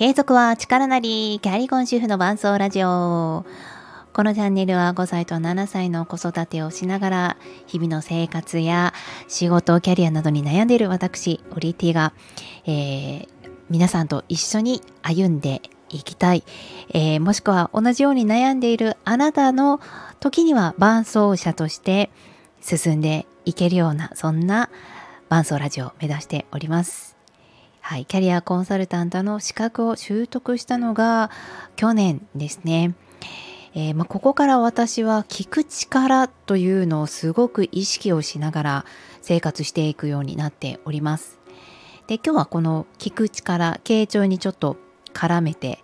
継続は力なり、キャリコン主婦の伴奏ラジオ。このチャンネルは5歳と7歳の子育てをしながら、日々の生活や仕事、キャリアなどに悩んでいる私、オリティが、えー、皆さんと一緒に歩んでいきたい、えー、もしくは同じように悩んでいるあなたの時には伴走者として進んでいけるような、そんな伴走ラジオを目指しております。はい、キャリアコンサルタントの資格を習得したのが去年ですね。えー、まあ、ここから私は聞く力というのをすごく意識をしながら生活していくようになっております。で今日はこの聞く力傾聴にちょっと絡めて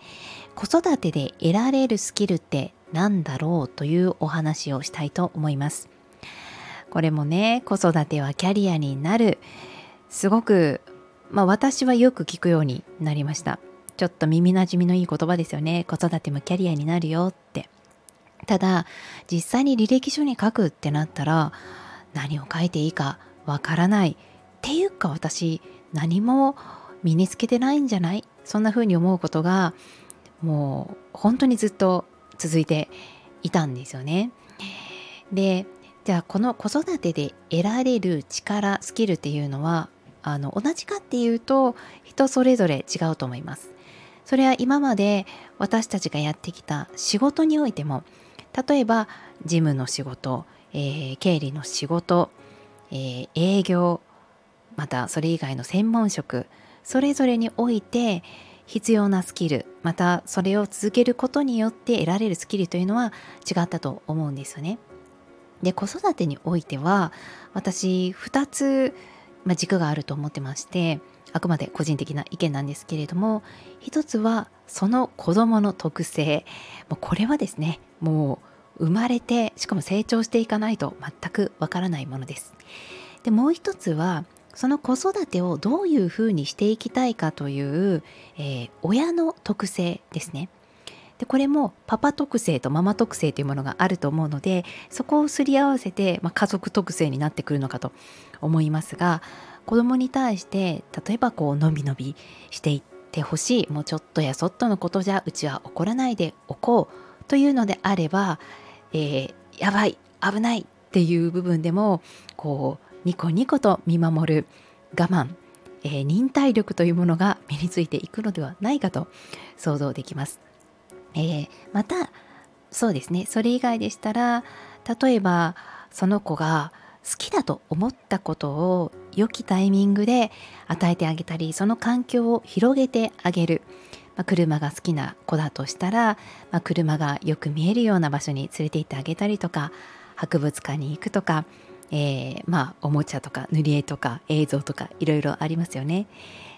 子育てで得られるスキルって何だろうというお話をしたいと思います。これもね子育てはキャリアになるすごくまあ私はよく聞くようになりました。ちょっと耳なじみのいい言葉ですよね。子育てもキャリアになるよって。ただ実際に履歴書に書くってなったら何を書いていいかわからない。っていうか私何も身につけてないんじゃない？そんな風に思うことがもう本当にずっと続いていたんですよね。でじゃあこの子育てで得られる力スキルっていうのはあの同じかっていうと人それぞれ違うと思います。それは今まで私たちがやってきた仕事においても例えば事務の仕事、えー、経理の仕事、えー、営業またそれ以外の専門職それぞれにおいて必要なスキルまたそれを続けることによって得られるスキルというのは違ったと思うんですよね。で子育てにおいては私2つ、まあ、軸があると思ってましてあくまで個人的な意見なんですけれども一つはその子どもの特性もうこれはですねもう生まれてしかも成長していかないと全くわからないものです。でもう一つはその子育てをどういうふうにしていきたいかという、えー、親の特性ですね。でこれもパパ特性とママ特性というものがあると思うのでそこをすり合わせて、まあ、家族特性になってくるのかと思いますが子供に対して例えばこうのびのびしていってほしいもうちょっとやそっとのことじゃうちは怒らないでおこうというのであれば、えー、やばい危ないっていう部分でもこうニコニコと見守る我慢、えー、忍耐力というものが身についていくのではないかと想像できます。えー、またそうですねそれ以外でしたら例えばその子が好きだと思ったことを良きタイミングで与えてあげたりその環境を広げてあげる、まあ、車が好きな子だとしたら、まあ、車がよく見えるような場所に連れて行ってあげたりとか博物館に行くとか、えー、まあおもちゃとか塗り絵とか映像とかいろいろありますよね。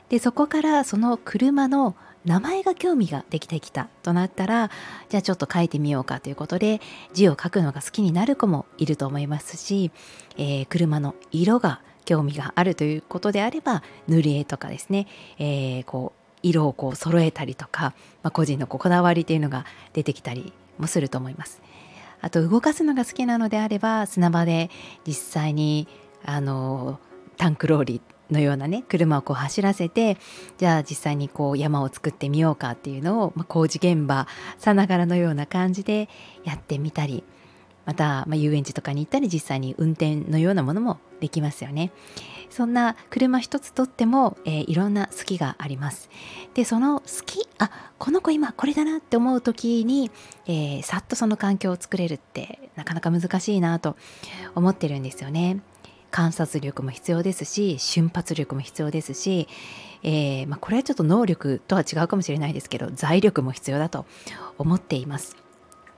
でそこからその車の名前が興味ができてきたとなったらじゃあちょっと書いてみようかということで字を書くのが好きになる子もいると思いますし、えー、車の色が興味があるということであれば塗り絵とかですね、えー、こう色をこう揃えたりとか、まあ、個人のこだわりというのが出てきたりもすると思います。あと動かすのが好きなのであれば砂場で実際にあのタンクローリーのようなね車をこう走らせてじゃあ実際にこう山を作ってみようかっていうのを、まあ、工事現場さながらのような感じでやってみたりまた、まあ、遊園地とかに行ったり実際に運転のようなものもできますよね。そんな車一つとっても、えー、いろんな好きがあります。でその好きあこの子今これだなって思う時に、えー、さっとその環境を作れるってなかなか難しいなと思ってるんですよね。観察力も必要ですし瞬発力も必要ですし、えー、まあ、これはちょっと能力とは違うかもしれないですけど財力も必要だと思っています。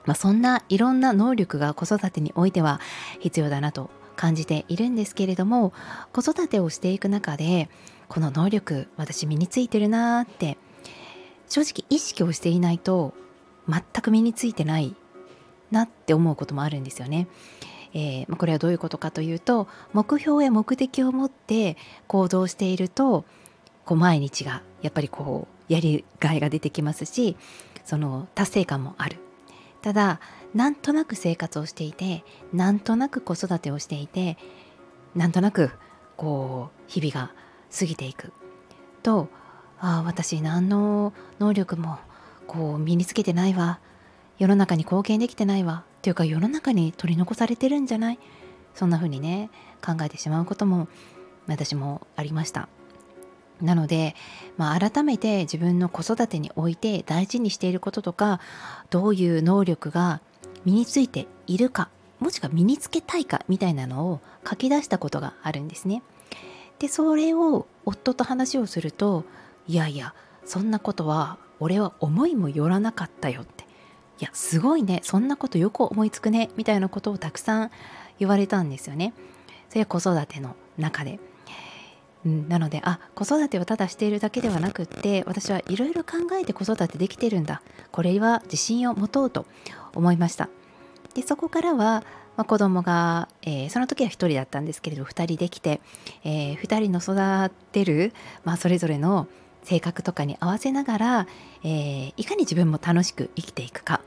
まあ、そんないろんな能力が子育てにおいては必要だなと感じているんですけれども子育てをしていく中でこの能力私身についてるなーって正直意識をしていないと全く身についてないなって思うこともあるんですよね。えー、これはどういうことかというと目標や目的を持って行動しているとこう毎日がやっぱりこうやりがいが出てきますしその達成感もある。ただなんとなく生活をしていてなんとなく子育てをしていてなんとなくこう日々が過ぎていく。とああ私何の能力もこう身につけてないわ。世の中に貢献できてないわ。っていうか世の中に取り残されてるんじゃない？そんな風にね考えてしまうことも私もありましたなので、まあ、改めて自分の子育てにおいて大事にしていることとかどういう能力が身についているかもしくは身につけたいかみたいなのを書き出したことがあるんですね。でそれを夫と話をするといやいやそんなことは俺は思いもよらなかったよっていやすごいねそんなことよく思いつくねみたいなことをたくさん言われたんですよね。それは子育ての中で。うん、なのであ子育てをただしているだけではなくって私はいろいろ考えて子育てできてるんだこれは自信を持とうと思いましたでそこからは、まあ、子供が、えー、その時は1人だったんですけれど2人できて、えー、2人の育てる、まあ、それぞれの性格とかに合わせながら、えー、いかに自分も楽しく生きていくか、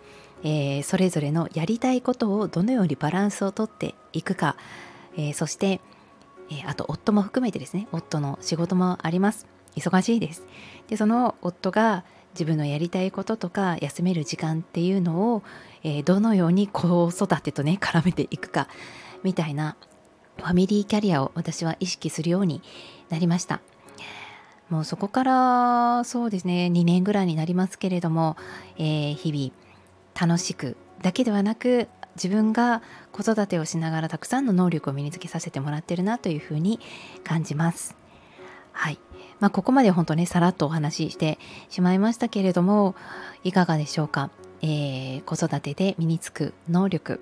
えー、それぞれのやりたいことをどのようにバランスをとっていくか、えー、そして、えあと夫も含めてですね。夫の仕事もあります。忙しいです。でその夫が自分のやりたいこととか休める時間っていうのを、え、どのように子育てとね絡めていくか。みたいなファミリーキャリアを私は意識するようになりました。もうそこからそうですね。2年ぐらいになりますけれども、えー、日々楽しくだけではなく自分が子育てをしながらたくさんの能力を身につけさせてもらってるなというふうに感じます。はい。まあ、ここまで本当ねさらっとお話ししてしまいましたけれどもいかがでしょうか、えー、子育てで身につく能力、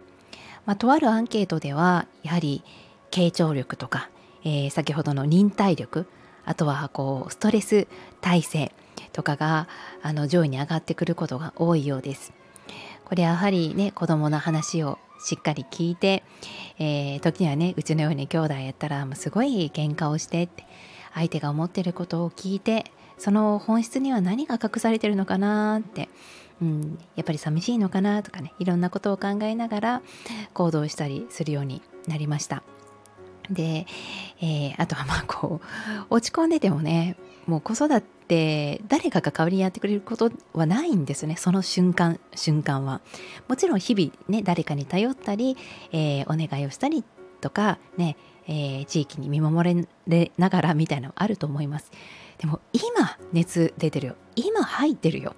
まあ、とあるアンケートではやはり傾聴力とか、えー、先ほどの忍耐力あとはこうストレス耐性とかがあの上位に上がってくることが多いようです。これやはりね子供の話をしっかり聞いて、えー、時にはねうちのように兄弟やったらもうすごい喧嘩をしてって相手が思ってることを聞いてその本質には何が隠されてるのかなって、うん、やっぱり寂しいのかなとかねいろんなことを考えながら行動したりするようになりました。で、えー、あとはまあこう落ち込んでてもねもう子育て誰かが代わりにやってくれることはないんですよね。その瞬間瞬間は。もちろん日々ね誰かに頼ったり、えー、お願いをしたりとかねえー、地域に見守れながらみたいなのあると思います。でも今熱出てるよ。今入ってるよ。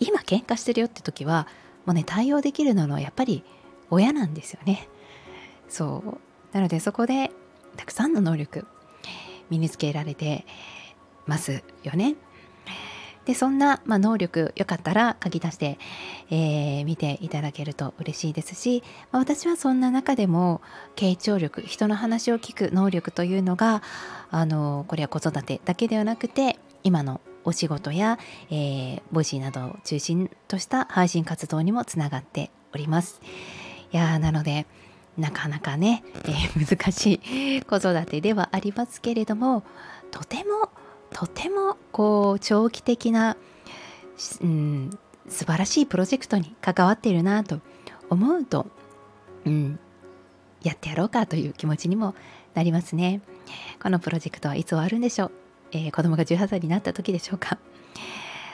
今喧嘩してるよって時はもうね対応できるのはやっぱり親なんですよね。そう。なのでそこでたくさんの能力身につけられてますよね。でそんな、まあ、能力よかったら書き出して、えー、見ていただけると嬉しいですし、まあ、私はそんな中でも傾聴力人の話を聞く能力というのがあのこれは子育てだけではなくて今のお仕事や、えー、ボイシーなどを中心とした配信活動にもつながっております。いやなのでなかなかね、えー、難しい子育てではありますけれどもとてもとてもこう長期的な、うん、素晴らしいプロジェクトに関わっているなと思うと、うん、やってやろうかという気持ちにもなりますね。このプロジェクトはいつ終わるんでしょう、えー、子供が18歳になった時でしょうか？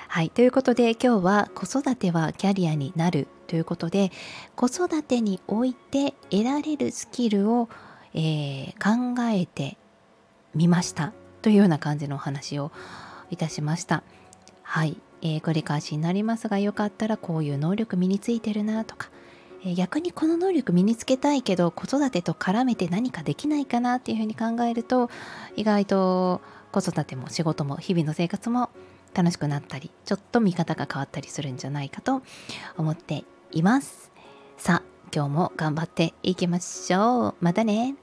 はい、ということで今日は子育てはキャリアになるということで子育てにおいて得られるスキルを、えー、考えてみました。というような感じのお話をいたしました。はい、えー、繰り返しになりますがよかったらこういう能力身についてるなとか、えー、逆にこの能力身につけたいけど子育てと絡めて何かできないかなっていうふうに考えると意外と子育ても仕事も日々の生活も楽しくなったりちょっと見方が変わったりするんじゃないかと思っています。さあ今日も頑張っていきましょう。またね。